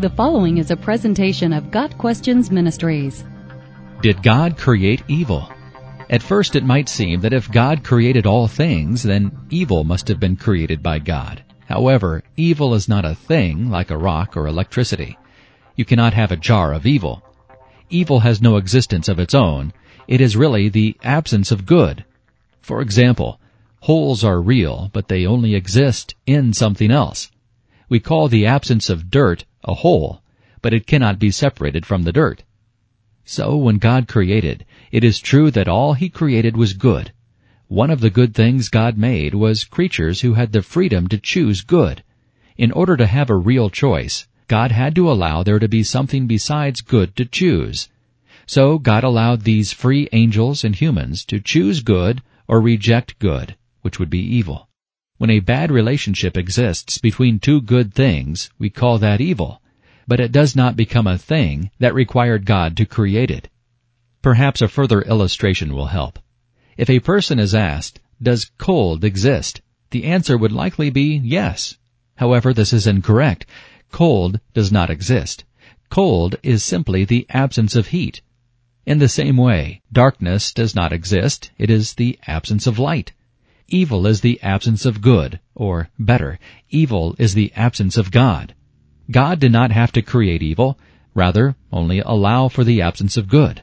The following is a presentation of Got Questions Ministries. Did God create evil? At first it might seem that if God created all things, then evil must have been created by God. However, evil is not a thing like a rock or electricity. You cannot have a jar of evil. Evil has no existence of its own. It is really the absence of good. For example, holes are real, but they only exist in something else. We call the absence of dirt a hole, but it cannot be separated from the dirt. So when God created, it is true that all He created was good. One of the good things God made was creatures who had the freedom to choose good. In order to have a real choice, God had to allow there to be something besides good to choose. So God allowed these free angels and humans to choose good or reject good, which would be evil. When a bad relationship exists between two good things, we call that evil, but it does not become a thing that required God to create it. Perhaps a further illustration will help. If a person is asked, does cold exist? The answer would likely be yes. However, this is incorrect. Cold does not exist. Cold is simply the absence of heat. In the same way, darkness does not exist. It is the absence of light. Evil is the absence of good, or better, evil is the absence of God. God did not have to create evil, rather only allow for the absence of good.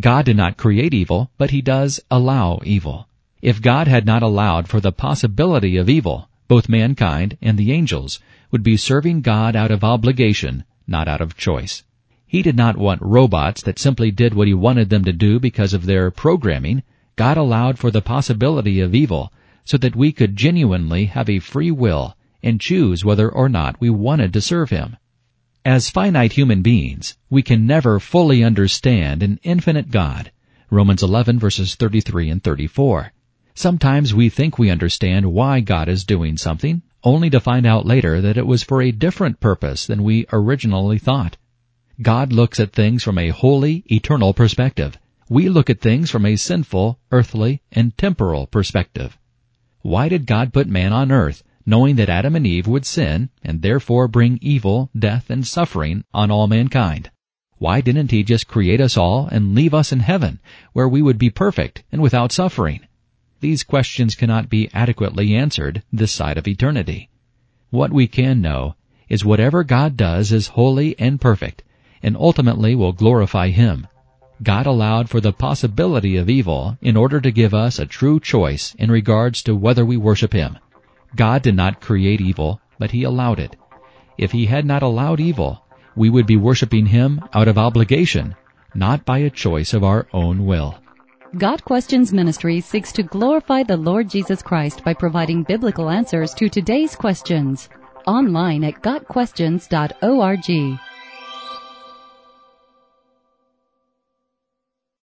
God did not create evil, but he does allow evil. If God had not allowed for the possibility of evil, both mankind and the angels would be serving God out of obligation, not out of choice. He did not want robots that simply did what he wanted them to do because of their programming. God allowed for the possibility of evil so that we could genuinely have a free will and choose whether or not we wanted to serve Him. As finite human beings, we can never fully understand an infinite God. Romans 11 verses 33 and 34. Sometimes we think we understand why God is doing something, only to find out later that it was for a different purpose than we originally thought. God looks at things from a holy, eternal perspective. We look at things from a sinful, earthly, and temporal perspective. Why did God put man on earth, knowing that Adam and Eve would sin, and therefore bring evil, death, and suffering on all mankind? Why didn't he just create us all and leave us in heaven, where we would be perfect and without suffering? These questions cannot be adequately answered this side of eternity. What we can know is whatever God does is holy and perfect, and ultimately will glorify Him. God allowed for the possibility of evil in order to give us a true choice in regards to whether we worship Him. God did not create evil, but He allowed it. If He had not allowed evil, we would be worshiping Him out of obligation, not by a choice of our own will. Got Questions Ministry seeks to glorify the Lord Jesus Christ by providing biblical answers to today's questions. Online at GotQuestions.org.